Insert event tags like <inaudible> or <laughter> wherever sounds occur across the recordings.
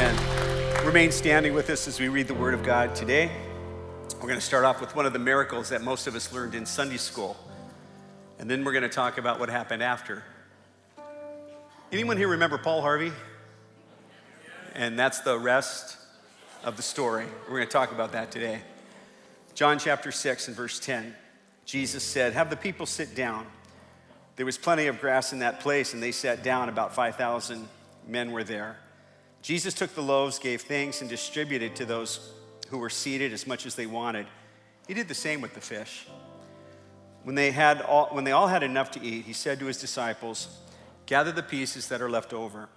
Amen. Remain standing with us as we read the Word of God today. We're going to start off with one of the miracles that most of us learned in Sunday school. And then we're going to talk about what happened after. Anyone here remember Paul Harvey? And that's the rest of the story. We're going to talk about that today. John chapter 6 and verse 10. Jesus said, Have the people sit down. There was plenty of grass in that place, and they sat down. About 5,000 men were there. Jesus took the loaves, gave thanks, and distributed to those who were seated as much as they wanted. He did the same with the fish. When they, had all, when they all had enough to eat, he said to his disciples, Gather the pieces that are left over.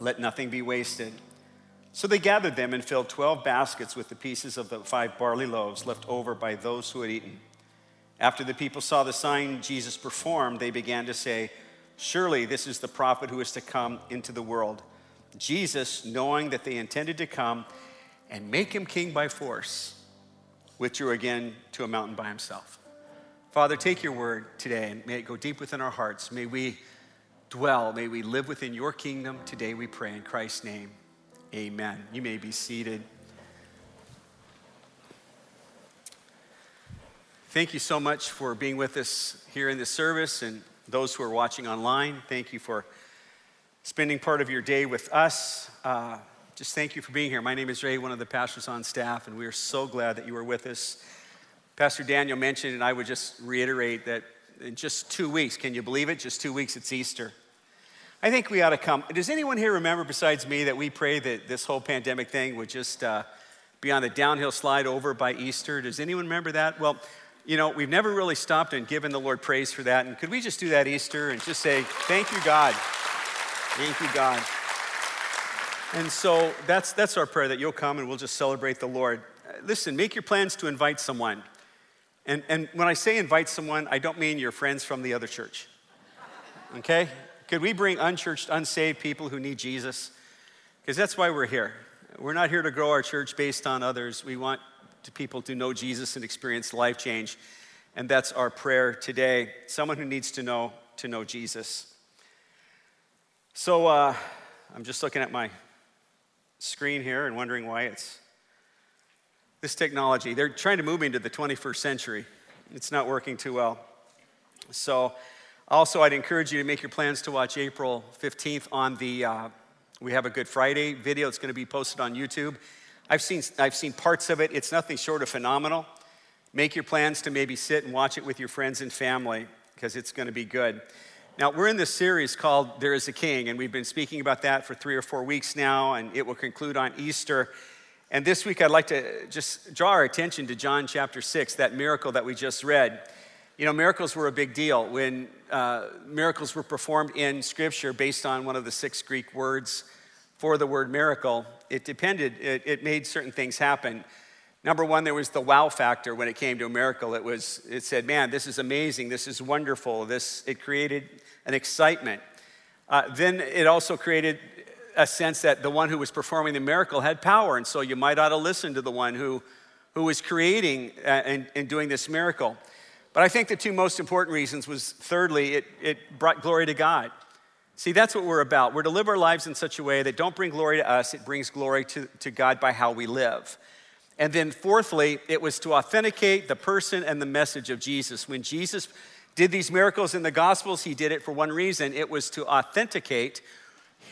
Let nothing be wasted. So they gathered them and filled 12 baskets with the pieces of the five barley loaves left over by those who had eaten. After the people saw the sign Jesus performed, they began to say, Surely this is the prophet who is to come into the world. Jesus, knowing that they intended to come and make him king by force, withdrew again to a mountain by himself. Father, take your word today and may it go deep within our hearts. May we dwell, may we live within your kingdom. Today we pray in Christ's name. Amen. You may be seated. Thank you so much for being with us here in this service and those who are watching online. Thank you for spending part of your day with us. Uh, just thank you for being here. My name is Ray, one of the pastors on staff, and we are so glad that you are with us. Pastor Daniel mentioned, and I would just reiterate that in just two weeks, can you believe it? Just two weeks, it's Easter. I think we ought to come. Does anyone here remember, besides me, that we pray that this whole pandemic thing would just uh, be on the downhill slide over by Easter? Does anyone remember that? Well, you know, we've never really stopped and given the Lord praise for that. And could we just do that Easter and just say, Thank you, God. Thank you, God. And so that's, that's our prayer that you'll come and we'll just celebrate the Lord. Uh, listen, make your plans to invite someone. And, and when I say invite someone, I don't mean your friends from the other church. Okay? Could we bring unchurched, unsaved people who need Jesus? Because that's why we're here. We're not here to grow our church based on others. We want people to know Jesus and experience life change. And that's our prayer today. Someone who needs to know to know Jesus. So uh, I'm just looking at my screen here and wondering why it's this technology. They're trying to move me into the 21st century. It's not working too well. So, also, I'd encourage you to make your plans to watch April 15th on the. Uh, we have a Good Friday video. It's going to be posted on YouTube. I've seen, I've seen parts of it. It's nothing short of phenomenal. Make your plans to maybe sit and watch it with your friends and family because it's going to be good. Now, we're in this series called There is a King, and we've been speaking about that for three or four weeks now, and it will conclude on Easter. And this week, I'd like to just draw our attention to John chapter 6, that miracle that we just read. You know, miracles were a big deal. When uh, miracles were performed in Scripture based on one of the six Greek words for the word miracle, it depended, it, it made certain things happen. Number one, there was the wow factor when it came to a miracle. It was, it said, man, this is amazing, this is wonderful, this, it created an excitement. Uh, then it also created a sense that the one who was performing the miracle had power, and so you might ought to listen to the one who, who was creating uh, and, and doing this miracle. But I think the two most important reasons was thirdly, it, it brought glory to God. See, that's what we're about. We're to live our lives in such a way that don't bring glory to us, it brings glory to, to God by how we live. And then, fourthly, it was to authenticate the person and the message of Jesus. When Jesus did these miracles in the Gospels, he did it for one reason it was to authenticate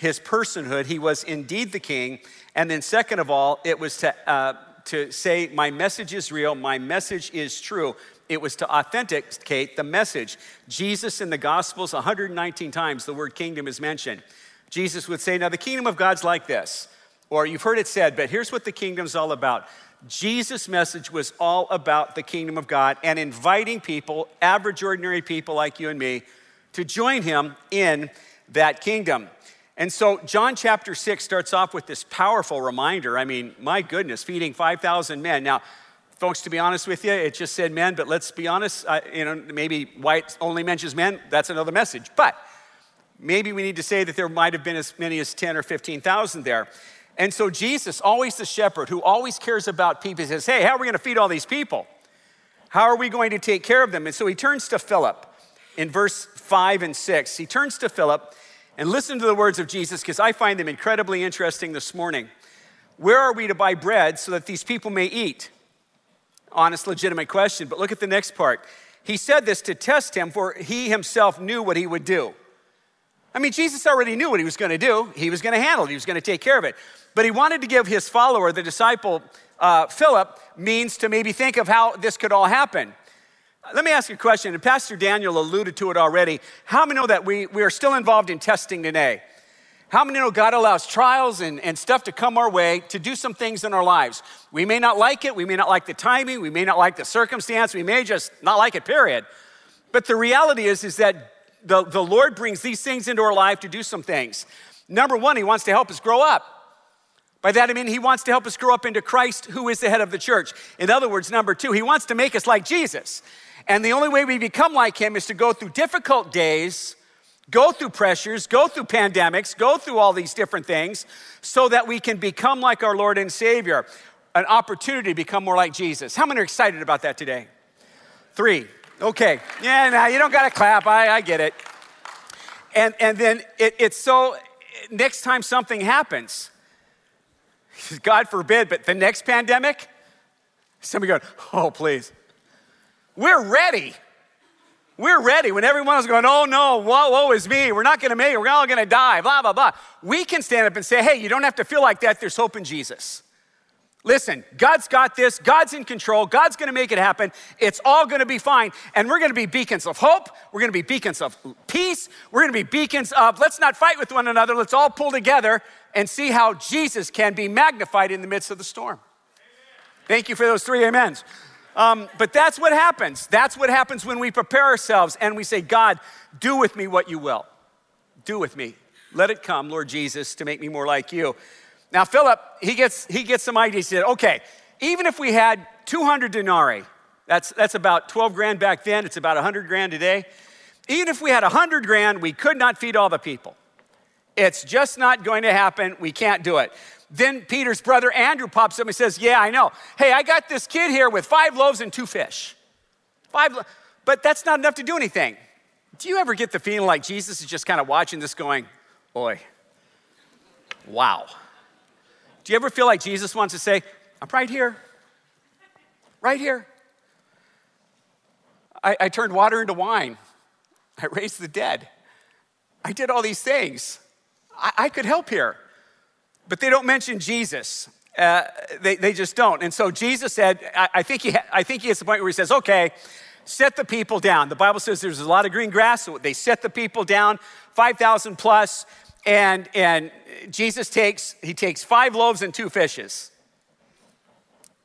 his personhood. He was indeed the king. And then, second of all, it was to, uh, to say, My message is real, my message is true. It was to authenticate the message. Jesus in the Gospels, 119 times the word kingdom is mentioned. Jesus would say, Now the kingdom of God's like this. Or you've heard it said, but here's what the kingdom's all about. Jesus' message was all about the kingdom of God and inviting people, average, ordinary people like you and me, to join him in that kingdom. And so, John chapter 6 starts off with this powerful reminder. I mean, my goodness, feeding 5,000 men. Now, folks, to be honest with you, it just said men, but let's be honest, uh, you know, maybe white only mentions men, that's another message. But maybe we need to say that there might have been as many as 10 or 15,000 there. And so Jesus, always the shepherd who always cares about people, says, Hey, how are we going to feed all these people? How are we going to take care of them? And so he turns to Philip in verse 5 and 6. He turns to Philip and listen to the words of Jesus because I find them incredibly interesting this morning. Where are we to buy bread so that these people may eat? Honest, legitimate question. But look at the next part. He said this to test him, for he himself knew what he would do. I mean, Jesus already knew what he was going to do. He was going to handle it, he was going to take care of it. But he wanted to give his follower, the disciple uh, Philip, means to maybe think of how this could all happen. Let me ask you a question, and Pastor Daniel alluded to it already. How many know that we, we are still involved in testing today? How many know God allows trials and, and stuff to come our way to do some things in our lives? We may not like it, we may not like the timing, we may not like the circumstance, we may just not like it, period. But the reality is, is that the, the Lord brings these things into our life to do some things. Number one, He wants to help us grow up. By that I mean He wants to help us grow up into Christ, who is the head of the church. In other words, number two, He wants to make us like Jesus. And the only way we become like Him is to go through difficult days, go through pressures, go through pandemics, go through all these different things so that we can become like our Lord and Savior. An opportunity to become more like Jesus. How many are excited about that today? Three. Okay. Yeah, now you don't got to clap. I, I get it. And, and then it, it's so, next time something happens, <laughs> God forbid, but the next pandemic, somebody going, oh, please. We're ready. We're ready. When everyone going, oh no, whoa, woe is me, we're not going to make it, we're all going to die, blah, blah, blah. We can stand up and say, hey, you don't have to feel like that. There's hope in Jesus. Listen, God's got this. God's in control. God's going to make it happen. It's all going to be fine. And we're going to be beacons of hope. We're going to be beacons of peace. We're going to be beacons of let's not fight with one another. Let's all pull together and see how Jesus can be magnified in the midst of the storm. Thank you for those three amens. Um, but that's what happens. That's what happens when we prepare ourselves and we say, God, do with me what you will. Do with me. Let it come, Lord Jesus, to make me more like you. Now, Philip, he gets, he gets some ideas. He said, okay, even if we had 200 denarii, that's, that's about 12 grand back then, it's about 100 grand today. Even if we had 100 grand, we could not feed all the people. It's just not going to happen. We can't do it. Then Peter's brother Andrew pops up and says, Yeah, I know. Hey, I got this kid here with five loaves and two fish. Five, lo- but that's not enough to do anything. Do you ever get the feeling like Jesus is just kind of watching this going, Boy, wow. Do you ever feel like Jesus wants to say, I'm right here, right here? I, I turned water into wine, I raised the dead, I did all these things. I, I could help here but they don't mention Jesus. Uh, they, they just don't. And so Jesus said, I, I think he, I think he has the point where he says, okay, set the people down. The Bible says there's a lot of green grass, so they set the people down, 5,000 plus, and, and Jesus takes, he takes five loaves and two fishes.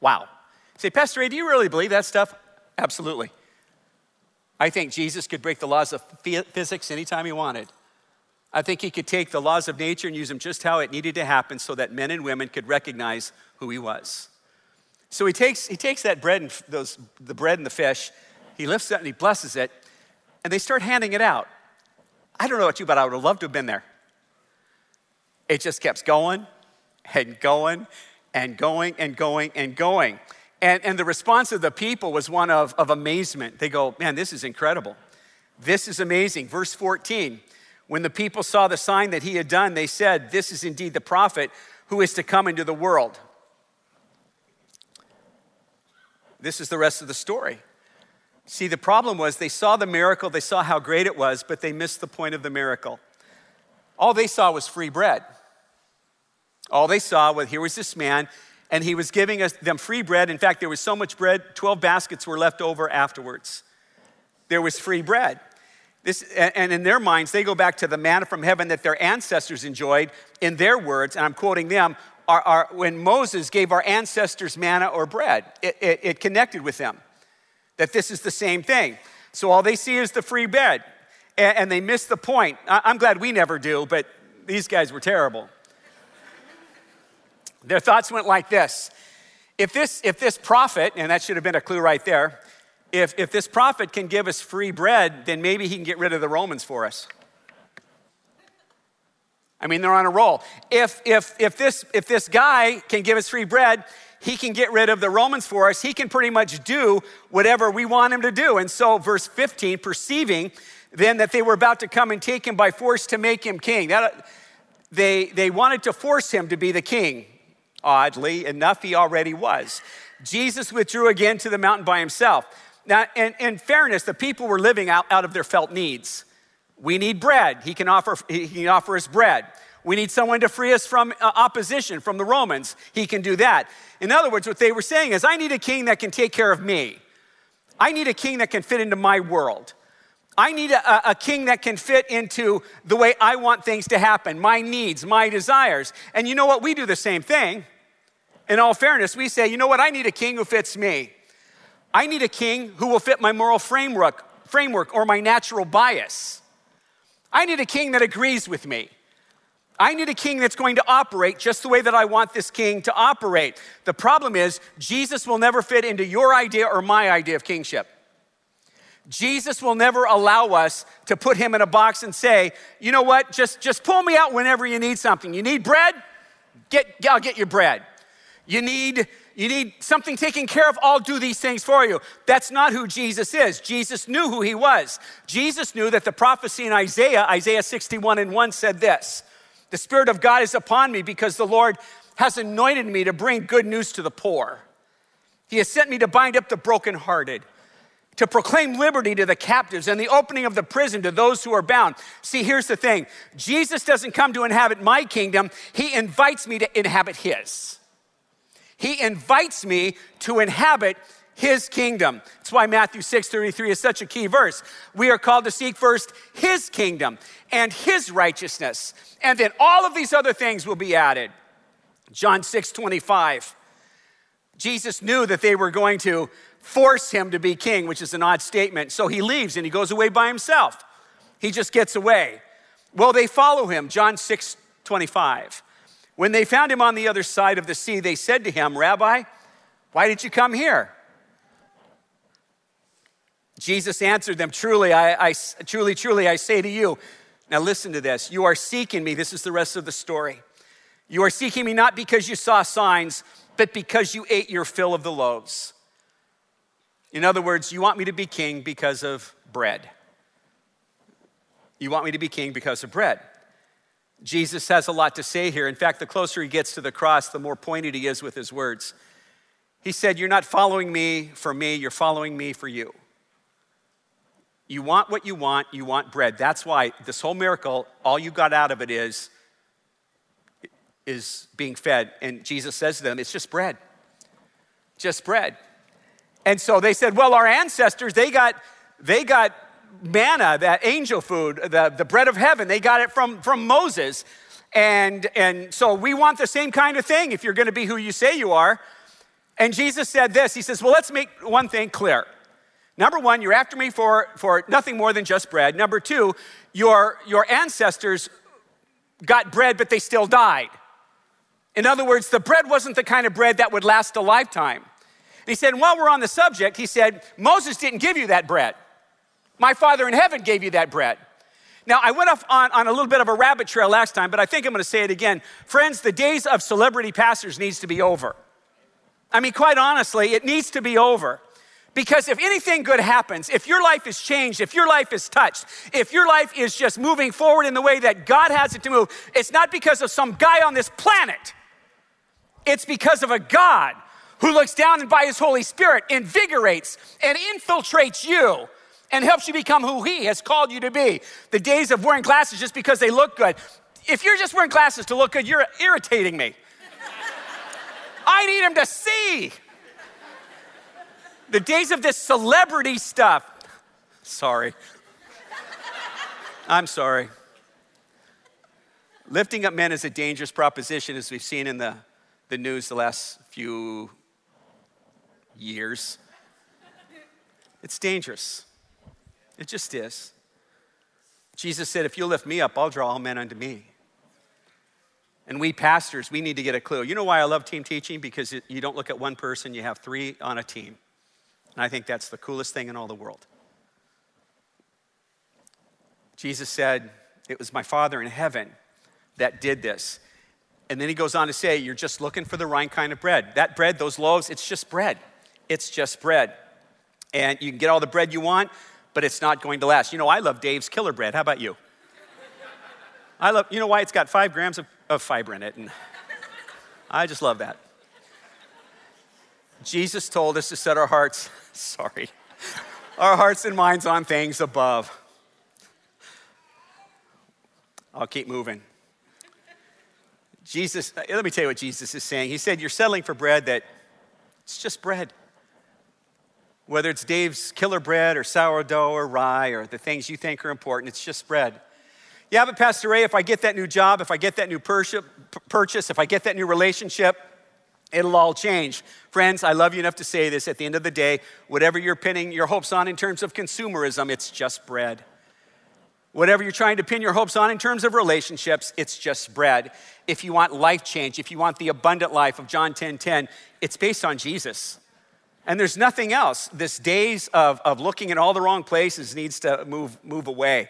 Wow. Say, Pastor Ray, do you really believe that stuff? Absolutely. I think Jesus could break the laws of physics anytime he wanted. I think he could take the laws of nature and use them just how it needed to happen so that men and women could recognize who he was. So he takes, he takes that bread and those, the bread and the fish, he lifts it and he blesses it, and they start handing it out. I don't know about you, but I would have loved to have been there. It just kept going and going and going and going and going. And, and the response of the people was one of, of amazement. They go, Man, this is incredible. This is amazing. Verse 14 when the people saw the sign that he had done, they said, This is indeed the prophet who is to come into the world. This is the rest of the story. See, the problem was they saw the miracle, they saw how great it was, but they missed the point of the miracle. All they saw was free bread. All they saw was here was this man, and he was giving us, them free bread. In fact, there was so much bread, 12 baskets were left over afterwards. There was free bread. This, and in their minds, they go back to the manna from heaven that their ancestors enjoyed. In their words, and I'm quoting them, are, when Moses gave our ancestors manna or bread, it, it, it connected with them. That this is the same thing. So all they see is the free bread, and, and they miss the point. I'm glad we never do, but these guys were terrible. Their thoughts went like this if this, if this prophet, and that should have been a clue right there, if, if this prophet can give us free bread, then maybe he can get rid of the Romans for us. I mean, they're on a roll. If, if, if, this, if this guy can give us free bread, he can get rid of the Romans for us. He can pretty much do whatever we want him to do. And so, verse 15, perceiving then that they were about to come and take him by force to make him king. That, they, they wanted to force him to be the king. Oddly enough, he already was. Jesus withdrew again to the mountain by himself. Now, in, in fairness, the people were living out, out of their felt needs. We need bread. He can offer, he can offer us bread. We need someone to free us from uh, opposition from the Romans. He can do that. In other words, what they were saying is, I need a king that can take care of me. I need a king that can fit into my world. I need a, a, king that can fit into the way I want things to happen, my needs, my desires. And you know what? We do the same thing. In all fairness, we say, you know what? I need a king who fits me. I need a king who will fit my moral framework, framework or my natural bias. I need a king that agrees with me. I need a king that's going to operate just the way that I want this king to operate. The problem is, Jesus will never fit into your idea or my idea of kingship. Jesus will never allow us to put him in a box and say, you know what, just, just pull me out whenever you need something. You need bread? Get, I'll get you bread. You need, you need something taken care of? I'll do these things for you. That's not who Jesus is. Jesus knew who he was. Jesus knew that the prophecy in Isaiah, Isaiah 61 and 1 said this The Spirit of God is upon me because the Lord has anointed me to bring good news to the poor. He has sent me to bind up the brokenhearted to proclaim liberty to the captives and the opening of the prison to those who are bound. See, here's the thing Jesus doesn't come to inhabit my kingdom, He invites me to inhabit His. He invites me to inhabit his kingdom. That's why Matthew 6 33 is such a key verse. We are called to seek first his kingdom and his righteousness, and then all of these other things will be added. John 6 25. Jesus knew that they were going to force him to be king, which is an odd statement. So he leaves and he goes away by himself. He just gets away. Well, they follow him, John 6 25. When they found him on the other side of the sea, they said to him, Rabbi, why did you come here? Jesus answered them, Truly, I, I, truly, truly, I say to you, now listen to this. You are seeking me. This is the rest of the story. You are seeking me not because you saw signs, but because you ate your fill of the loaves. In other words, you want me to be king because of bread. You want me to be king because of bread. Jesus has a lot to say here. In fact, the closer he gets to the cross, the more pointed he is with his words. He said, You're not following me for me, you're following me for you. You want what you want, you want bread. That's why this whole miracle, all you got out of it is, is being fed. And Jesus says to them, It's just bread. Just bread. And so they said, Well, our ancestors, they got, they got manna, that angel food, the, the bread of heaven. They got it from, from Moses. And, and so we want the same kind of thing if you're going to be who you say you are. And Jesus said this He says, Well, let's make one thing clear. Number one, you're after me for, for nothing more than just bread. Number two, your, your ancestors got bread, but they still died. In other words, the bread wasn't the kind of bread that would last a lifetime. And he said, and while we're on the subject, he said, Moses didn't give you that bread. My Father in heaven gave you that bread. Now, I went off on, on a little bit of a rabbit trail last time, but I think I'm going to say it again. Friends, the days of celebrity pastors needs to be over. I mean, quite honestly, it needs to be over. Because if anything good happens, if your life is changed, if your life is touched, if your life is just moving forward in the way that God has it to move, it's not because of some guy on this planet. It's because of a God who looks down and by his Holy Spirit invigorates and infiltrates you and helps you become who He has called you to be. The days of wearing glasses just because they look good. If you're just wearing glasses to look good, you're irritating me. I need Him to see. The days of this celebrity stuff. Sorry. I'm sorry. Lifting up men is a dangerous proposition, as we've seen in the, the news the last few years. It's dangerous. It just is. Jesus said, If you lift me up, I'll draw all men unto me. And we pastors, we need to get a clue. You know why I love team teaching? Because you don't look at one person, you have three on a team. And I think that's the coolest thing in all the world. Jesus said, It was my Father in heaven that did this. And then he goes on to say, You're just looking for the right kind of bread. That bread, those loaves, it's just bread. It's just bread. And you can get all the bread you want, but it's not going to last. You know, I love Dave's Killer Bread. How about you? I love, you know why? It's got five grams of, of fiber in it. And I just love that. Jesus told us to set our hearts, <laughs> sorry, our hearts and minds on things above. I'll keep moving. Jesus, let me tell you what Jesus is saying. He said, You're settling for bread that it's just bread. Whether it's Dave's killer bread or sourdough or rye or the things you think are important, it's just bread. Yeah, but Pastor Ray, if I get that new job, if I get that new purchase, if I get that new relationship, it'll all change. Friends, I love you enough to say this. At the end of the day, whatever you're pinning your hopes on in terms of consumerism, it's just bread. Whatever you're trying to pin your hopes on in terms of relationships, it's just bread. If you want life change, if you want the abundant life of John 10 10, it's based on Jesus. And there's nothing else. This days of, of looking in all the wrong places needs to move, move away.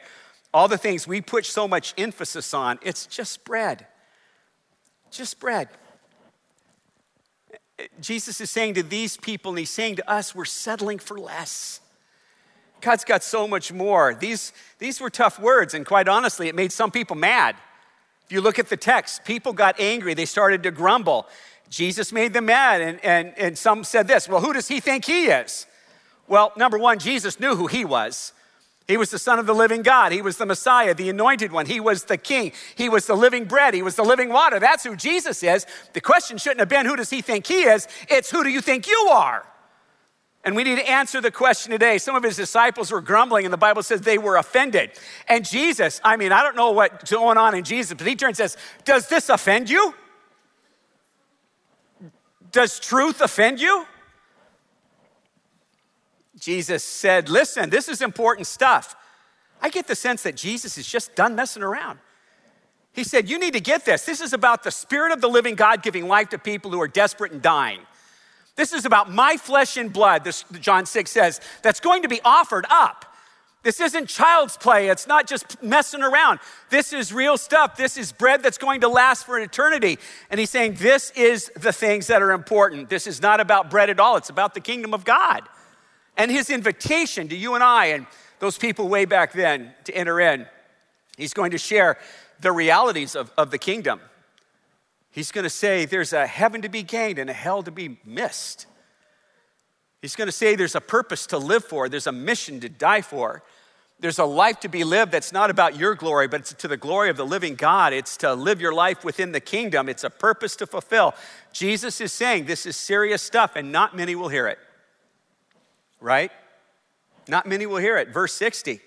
All the things we put so much emphasis on, it's just bread. Just bread. Jesus is saying to these people, and he's saying to us, we're settling for less. God's got so much more. These, these were tough words, and quite honestly, it made some people mad. If you look at the text, people got angry, they started to grumble. Jesus made them mad, and, and, and some said this Well, who does he think he is? Well, number one, Jesus knew who he was. He was the Son of the living God. He was the Messiah, the anointed one. He was the King. He was the living bread. He was the living water. That's who Jesus is. The question shouldn't have been, Who does he think he is? It's, Who do you think you are? And we need to answer the question today. Some of his disciples were grumbling, and the Bible says they were offended. And Jesus, I mean, I don't know what's going on in Jesus, but he turns and says, Does this offend you? Does truth offend you? Jesus said, Listen, this is important stuff. I get the sense that Jesus is just done messing around. He said, You need to get this. This is about the Spirit of the living God giving life to people who are desperate and dying. This is about my flesh and blood, this John 6 says, that's going to be offered up. This isn't child's play. It's not just messing around. This is real stuff. This is bread that's going to last for an eternity. And he's saying this is the things that are important. This is not about bread at all. It's about the kingdom of God. And his invitation to you and I and those people way back then to enter in, he's going to share the realities of, of the kingdom. He's going to say there's a heaven to be gained and a hell to be missed. He's going to say there's a purpose to live for, there's a mission to die for. There's a life to be lived that's not about your glory, but it's to the glory of the living God. It's to live your life within the kingdom. It's a purpose to fulfill. Jesus is saying this is serious stuff, and not many will hear it. Right? Not many will hear it. Verse 60.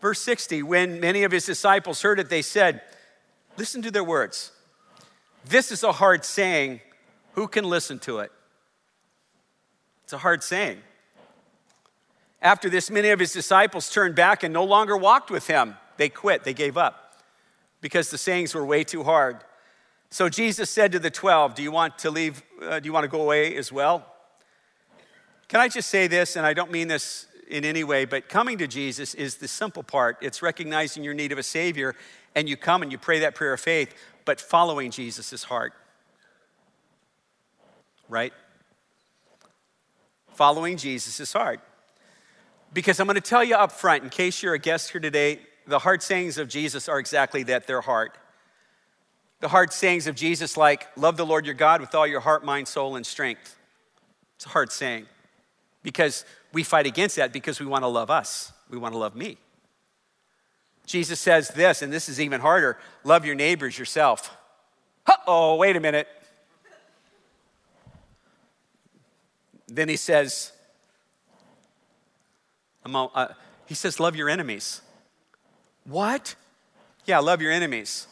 Verse 60, when many of his disciples heard it, they said, Listen to their words. This is a hard saying. Who can listen to it? It's a hard saying. After this, many of his disciples turned back and no longer walked with him. They quit, they gave up because the sayings were way too hard. So Jesus said to the 12, Do you want to leave? Uh, do you want to go away as well? Can I just say this, and I don't mean this in any way, but coming to Jesus is the simple part. It's recognizing your need of a Savior, and you come and you pray that prayer of faith, but following Jesus is hard. Right? Following Jesus is hard. Because I'm going to tell you up front, in case you're a guest here today, the hard sayings of Jesus are exactly that they're hard. The hard sayings of Jesus, like, love the Lord your God with all your heart, mind, soul, and strength. It's a hard saying because we fight against that because we want to love us, we want to love me. Jesus says this, and this is even harder love your neighbors yourself. Oh, wait a minute. Then he says, uh, he says, love your enemies. What? Yeah, love your enemies.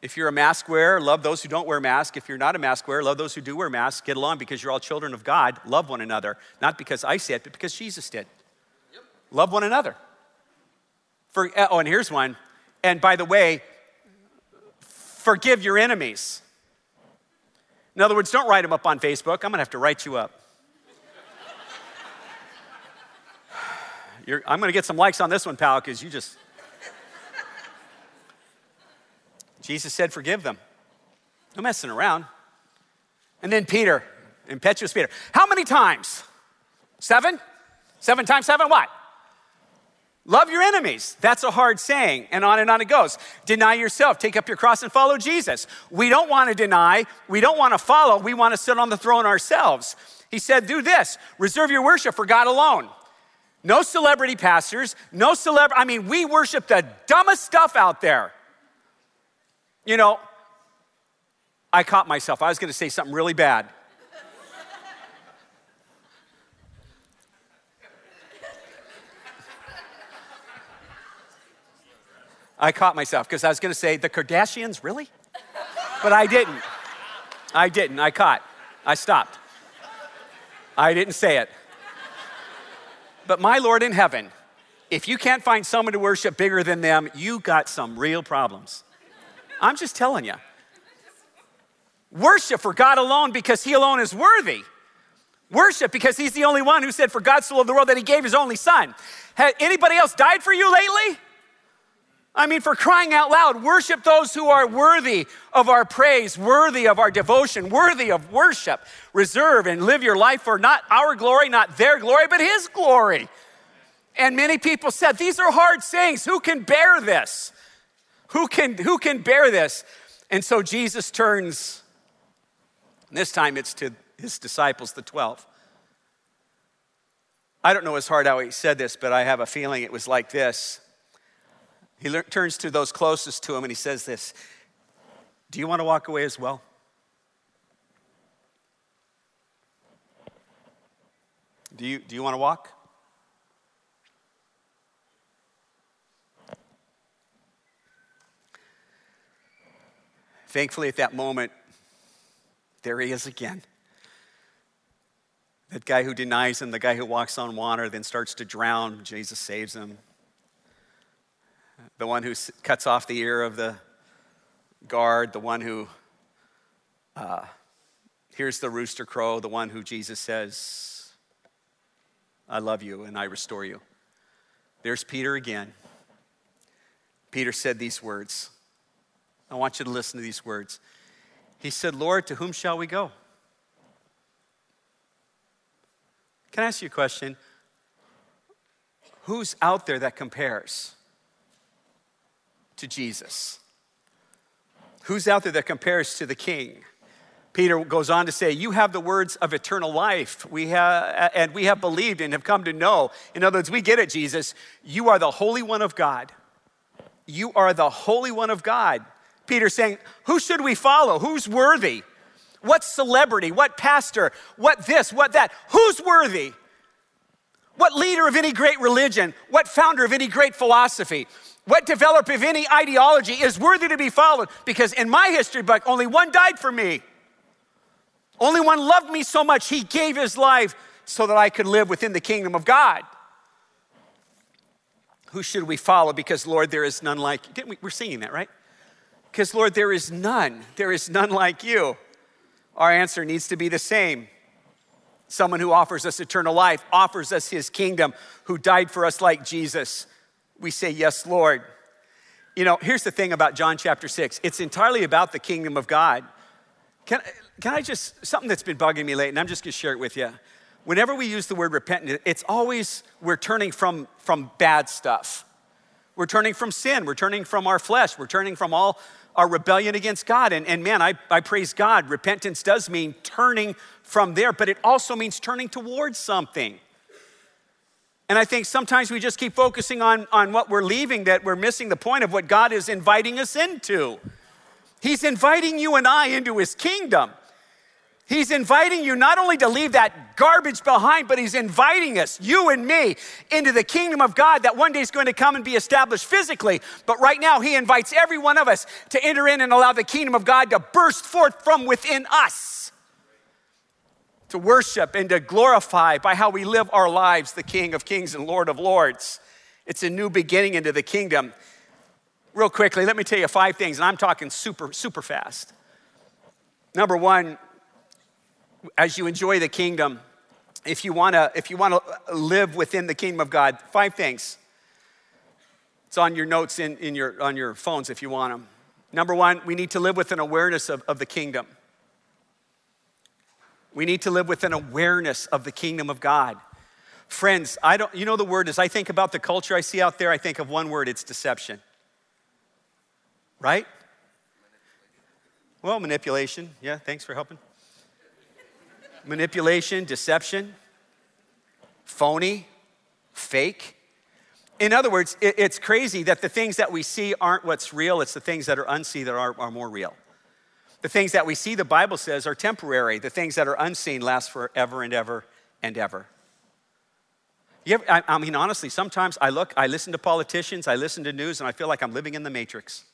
If you're a mask wearer, love those who don't wear masks. If you're not a mask wearer, love those who do wear masks. Get along because you're all children of God. Love one another. Not because I said, but because Jesus did. Yep. Love one another. For, oh, and here's one. And by the way, forgive your enemies. In other words, don't write them up on Facebook. I'm going to have to write you up. You're, I'm going to get some likes on this one, pal, because you just. Jesus said, forgive them. No messing around. And then Peter, impetuous Peter, how many times? Seven? Seven times seven? What? Love your enemies. That's a hard saying. And on and on it goes. Deny yourself. Take up your cross and follow Jesus. We don't want to deny. We don't want to follow. We want to sit on the throne ourselves. He said, do this reserve your worship for God alone. No celebrity pastors, no celebrity. I mean, we worship the dumbest stuff out there. You know, I caught myself. I was going to say something really bad. I caught myself because I was going to say, the Kardashians, really? But I didn't. I didn't. I caught. I stopped. I didn't say it. But my Lord in heaven, if you can't find someone to worship bigger than them, you got some real problems. I'm just telling you. Worship for God alone because He alone is worthy. Worship because He's the only one who said, For God so loved the world that He gave His only Son. Had anybody else died for you lately? I mean, for crying out loud, worship those who are worthy of our praise, worthy of our devotion, worthy of worship. Reserve and live your life for not our glory, not their glory, but His glory. And many people said, These are hard sayings. Who can bear this? Who can, who can bear this? And so Jesus turns, this time it's to his disciples, the 12. I don't know his hard how he said this, but I have a feeling it was like this. He le- turns to those closest to him and he says this Do you want to walk away as well? Do you, do you want to walk? Thankfully, at that moment, there he is again. That guy who denies him, the guy who walks on water, then starts to drown, Jesus saves him the one who cuts off the ear of the guard, the one who uh, hears the rooster crow, the one who Jesus says, I love you and I restore you. There's Peter again. Peter said these words. I want you to listen to these words. He said, Lord, to whom shall we go? Can I ask you a question? Who's out there that compares? To Jesus? Who's out there that compares to the king? Peter goes on to say, You have the words of eternal life. We have, and we have believed and have come to know. In other words, we get it, Jesus. You are the Holy One of God. You are the Holy One of God. Peter saying, Who should we follow? Who's worthy? What celebrity? What pastor? What this? What that? Who's worthy? What leader of any great religion? What founder of any great philosophy? What developer of any ideology is worthy to be followed? Because in my history book, only one died for me. Only one loved me so much, he gave his life so that I could live within the kingdom of God. Who should we follow? Because, Lord, there is none like you. We, we're singing that, right? Because, Lord, there is none. There is none like you. Our answer needs to be the same. Someone who offers us eternal life, offers us his kingdom, who died for us like Jesus we say, Yes, Lord. You know, here's the thing about John chapter 6 it's entirely about the kingdom of God. Can, can I just, something that's been bugging me lately, and I'm just gonna share it with you. Whenever we use the word repentance, it's always we're turning from, from bad stuff. We're turning from sin, we're turning from our flesh, we're turning from all our rebellion against God. And, and man, I, I praise God. Repentance does mean turning from there, but it also means turning towards something. And I think sometimes we just keep focusing on, on what we're leaving that we're missing the point of what God is inviting us into. He's inviting you and I into His kingdom. He's inviting you not only to leave that garbage behind, but He's inviting us, you and me, into the kingdom of God that one day is going to come and be established physically. But right now, He invites every one of us to enter in and allow the kingdom of God to burst forth from within us to worship and to glorify by how we live our lives the King of Kings and Lord of Lords. It's a new beginning into the kingdom. Real quickly, let me tell you five things, and I'm talking super, super fast. Number one, as you enjoy the kingdom, if you wanna, if you wanna live within the kingdom of God, five things. It's on your notes in, in your, on your phones if you want them. Number one, we need to live with an awareness of, of the kingdom. We need to live with an awareness of the kingdom of God. Friends, I don't, you know the word, as I think about the culture I see out there, I think of one word it's deception. Right? Well, manipulation. Yeah, thanks for helping. manipulation, deception, phony, fake. In other words, it's crazy that the things that we see aren't what's real, it's the things that are unseen that are, are more real. The things that we see, the Bible says, are temporary. The things that are unseen last forever and ever and ever. Ever, I, I mean, honestly, sometimes I look, I listen to politicians, I listen to news, and I feel like I'm living in the matrix.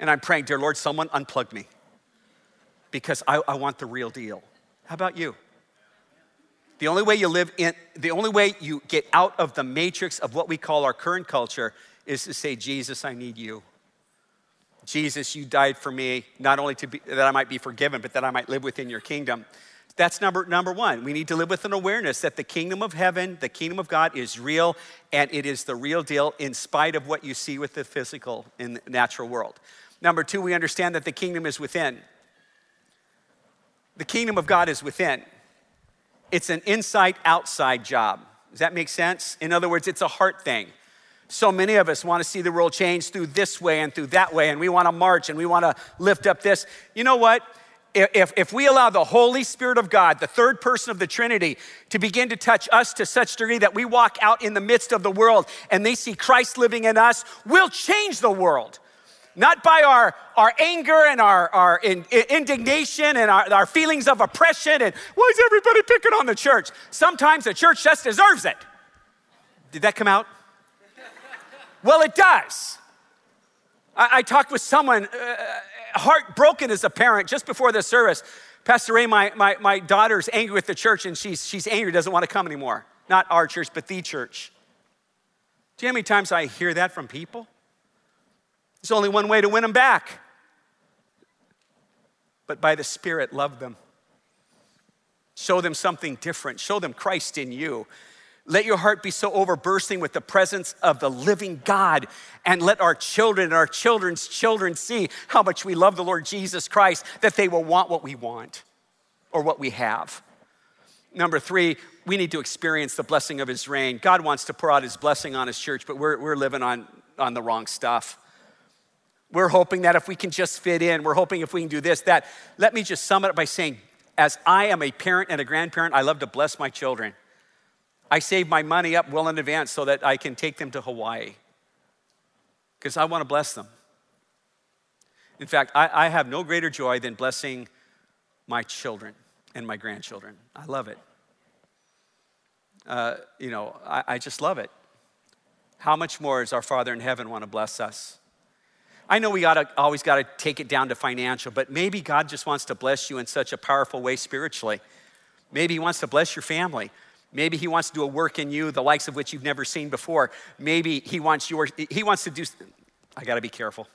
And I'm praying, dear Lord, someone unplug me because I, I want the real deal. How about you? The only way you live in, the only way you get out of the matrix of what we call our current culture is to say, Jesus, I need you. Jesus, you died for me, not only be, that I might be forgiven, but that I might live within your kingdom. That's number, number one. We need to live with an awareness that the kingdom of heaven, the kingdom of God is real, and it is the real deal in spite of what you see with the physical the natural world. Number two, we understand that the kingdom is within. The kingdom of God is within. It's an inside outside job. Does that make sense? In other words, it's a heart thing. So many of us want to see the world change through this way and through that way, and we want to march and we want to lift up this. You know what? if, if we allow the Holy Spirit of God, the third person of the Trinity, to begin to touch us to such degree that we walk out in the midst of the world and they see Christ living in us, we'll change the world. Not by our, our anger and our, our in, in indignation and our, our feelings of oppression and why is everybody picking on the church? Sometimes the church just deserves it. Did that come out? Well, it does. I, I talked with someone. Uh, heartbroken as a parent just before the service. Pastor Ray, my, my, my daughter's angry with the church and she's, she's angry, doesn't want to come anymore. Not our church, but the church. Do you know how many times I hear that from people? There's only one way to win them back. But by the Spirit, love them. Show them something different. Show them Christ in you. Let your heart be so overbursting with the presence of the living God, and let our children and our children's children see how much we love the Lord Jesus Christ, that they will want what we want or what we have. Number three, we need to experience the blessing of His reign. God wants to pour out His blessing on His church, but we're, we're living on, on the wrong stuff. We're hoping that if we can just fit in, we're hoping if we can do this, that. Let me just sum it up by saying, as I am a parent and a grandparent, I love to bless my children. I save my money up well in advance so that I can take them to Hawaii because I want to bless them. In fact, I, I, have no greater joy than blessing my children and my grandchildren. I love it. Uh, you know, I, I just love it. How much more does our Father in heaven want to bless us? I know we gotta, always got to take it down to financial, but maybe God just wants to bless you in such a powerful way spiritually. Maybe He wants to bless your family. Maybe he wants to do a work in you, the likes of which you've never seen before. Maybe he wants your, he wants to do, I gotta be careful.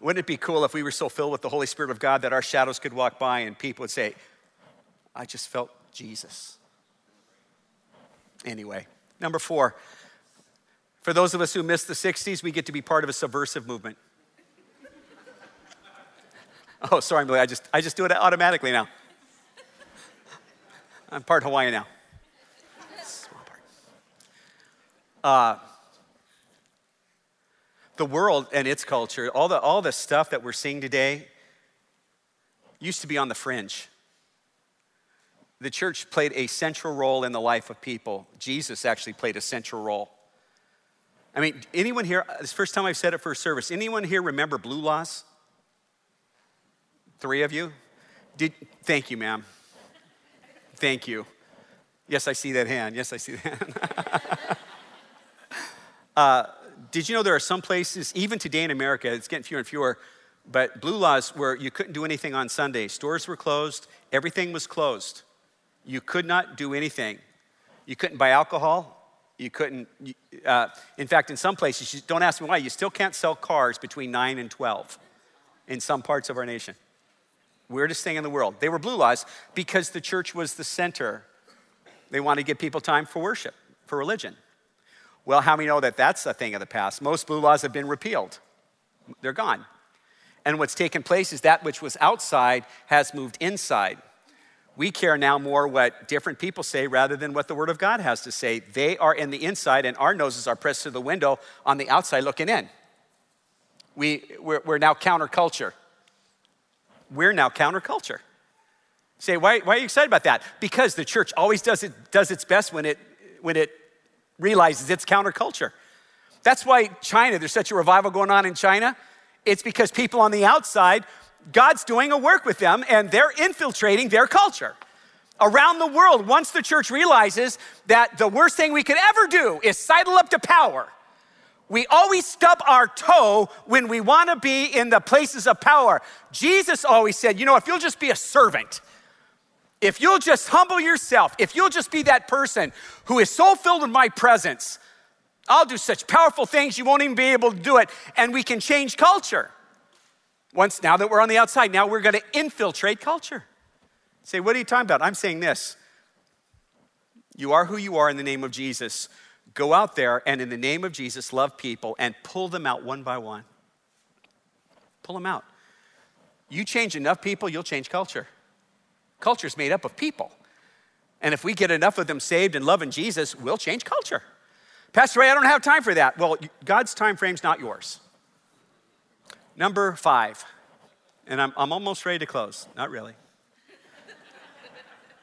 Wouldn't it be cool if we were so filled with the Holy Spirit of God that our shadows could walk by and people would say, I just felt Jesus? Anyway, number four, for those of us who missed the 60s, we get to be part of a subversive movement. <laughs> oh, sorry, I just, I just do it automatically now. I'm part Hawaiian now. Small part. Uh, the world and its culture, all the, all the stuff that we're seeing today, used to be on the fringe. The church played a central role in the life of people. Jesus actually played a central role. I mean, anyone here, this first time I've said it for a service, anyone here remember blue laws? Three of you? Did, thank you, ma'am. Thank you. Yes, I see that hand. Yes, I see that. Hand. <laughs> uh, did you know there are some places, even today in America, it's getting fewer and fewer, but blue laws where you couldn't do anything on Sunday. Stores were closed, everything was closed. You could not do anything. You couldn't buy alcohol. You couldn't, uh, in fact, in some places, don't ask me why, you still can't sell cars between 9 and 12 in some parts of our nation weirdest thing in the world. They were blue laws because the church was the center. They wanted to give people time for worship, for religion. Well, how many know that that's a thing of the past? Most blue laws have been repealed, they're gone. And what's taken place is that which was outside has moved inside. we care now more what different people say rather than what the Word of God has to say. They are in the inside, and our noses are pressed to the window on the outside looking in. We, we're, we're now counterculture. We're now counterculture. Say, why, why are you excited about that? Because the church always does, it, does its best when it, when it realizes it's counterculture. That's why China, there's such a revival going on in China. It's because people on the outside God's doing a work with them and they're infiltrating their culture. Around the world, once the church realizes that the worst thing we could ever do is sidle up to power, we always stub our toe when we want to be in the places of power. Jesus always said, you know, if you'll just be a servant, if you'll just humble yourself, if you'll just be that person who is so filled with my presence, I'll do such powerful things you won't even be able to do it, and we can change culture. Once, now that we're on the outside, now we're going to infiltrate culture. Say, what are you talking about? I'm saying this. You are who you are in the name of Jesus. Go out there and, in the name of Jesus, love people and pull them out one by one. Pull them out. You change enough people, you'll change culture. Culture is made up of people. And if we get enough of them saved and loving Jesus, we'll change culture. Pastor Ray, I don't have time for that. Well, God's time frame's not yours. Number five, and I'm, I'm almost ready to close. Not really.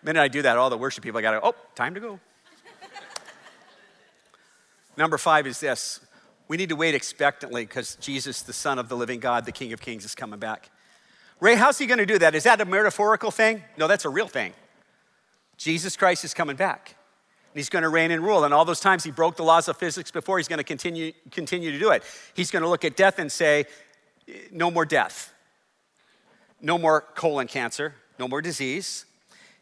The minute I do that, all the worship people, I gotta, oh, time to go. Number five is this we need to wait expectantly because Jesus, the Son of the living God, the King of Kings, is coming back. Ray, how's he gonna do that? Is that a metaphorical thing? No, that's a real thing. Jesus Christ is coming back. And he's going to reign and rule. And all those times he broke the laws of physics before, he's going to continue, continue to do it. He's going to look at death and say, no more death, no more colon cancer, no more disease.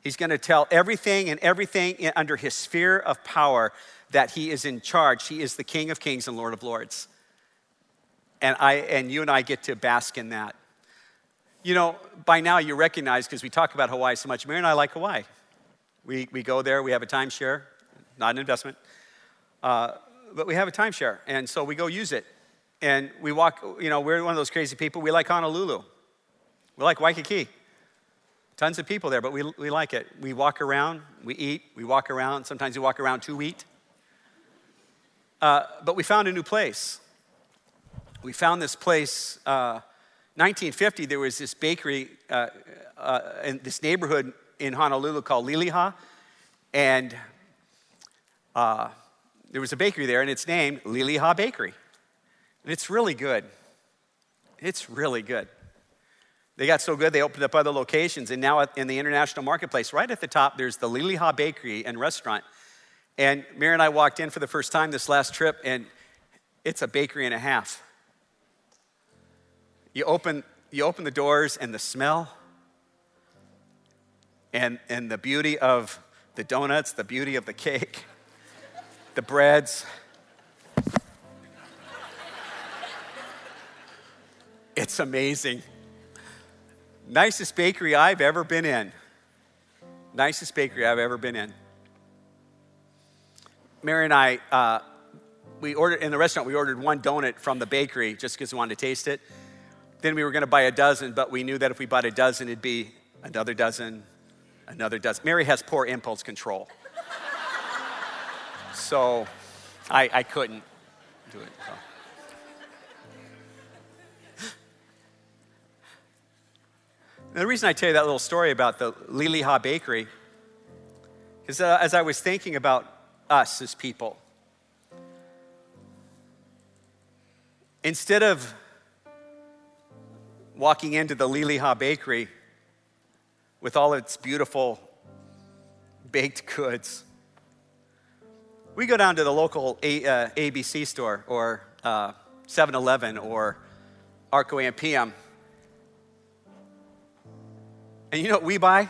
He's going to tell everything and everything under his sphere of power that he is in charge. He is the King of Kings and Lord of Lords. And, I, and you and I get to bask in that. You know, by now you recognize, because we talk about Hawaii so much, Mary and I like Hawaii. We, we go there, we have a timeshare, not an investment, uh, but we have a timeshare. And so we go use it. And we walk, you know, we're one of those crazy people. We like Honolulu. We like Waikiki. Tons of people there, but we, we like it. We walk around, we eat, we walk around. Sometimes we walk around to eat. Uh, but we found a new place. We found this place. Uh, 1950, there was this bakery uh, uh, in this neighborhood in Honolulu called Liliha. And uh, there was a bakery there, and it's named Liliha Bakery. And it's really good. It's really good. They got so good, they opened up other locations. And now in the international marketplace, right at the top, there's the Liliha Bakery and Restaurant. And Mary and I walked in for the first time this last trip, and it's a bakery and a half. You open, you open the doors, and the smell, and, and the beauty of the donuts, the beauty of the cake, <laughs> the breads, It's amazing. Nicest bakery I've ever been in. Nicest bakery I've ever been in. Mary and I, uh, we ordered in the restaurant, we ordered one donut from the bakery just because we wanted to taste it. Then we were going to buy a dozen, but we knew that if we bought a dozen, it'd be another dozen, another dozen. Mary has poor impulse control. <laughs> so I, I couldn't do it. So. The reason I tell you that little story about the Liliha Bakery is uh, as I was thinking about us as people, instead of walking into the Liliha Bakery with all its beautiful baked goods, we go down to the local A, uh, ABC store or 7 uh, Eleven or Arco AMPM and you know what we buy?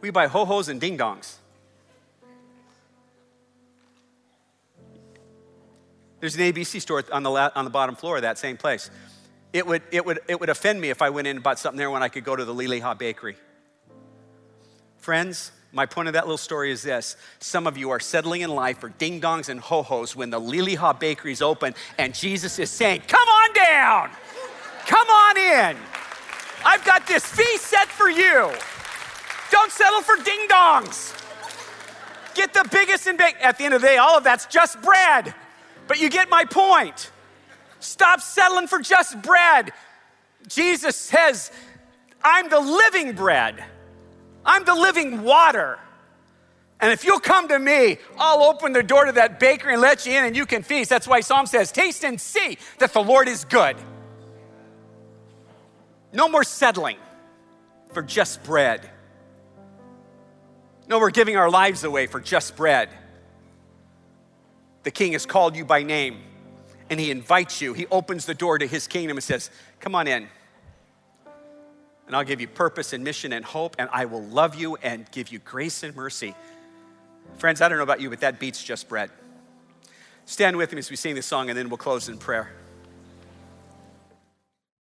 We buy ho hos and ding dongs. There's an ABC store on the, la- on the bottom floor of that same place. It would, it, would, it would offend me if I went in and bought something there when I could go to the Liliha Bakery. Friends, my point of that little story is this. Some of you are settling in life for ding dongs and ho hos when the Liliha Bakery is open and Jesus is saying, Come on down, come on in. I've got this feast set for you. Don't settle for ding dongs. Get the biggest and big. At the end of the day, all of that's just bread. But you get my point. Stop settling for just bread. Jesus says, I'm the living bread, I'm the living water. And if you'll come to me, I'll open the door to that bakery and let you in and you can feast. That's why Psalm says, Taste and see that the Lord is good. No more settling for just bread. No, we're giving our lives away for just bread. The king has called you by name and he invites you. He opens the door to his kingdom and says, Come on in. And I'll give you purpose and mission and hope, and I will love you and give you grace and mercy. Friends, I don't know about you, but that beats just bread. Stand with me as we sing this song, and then we'll close in prayer.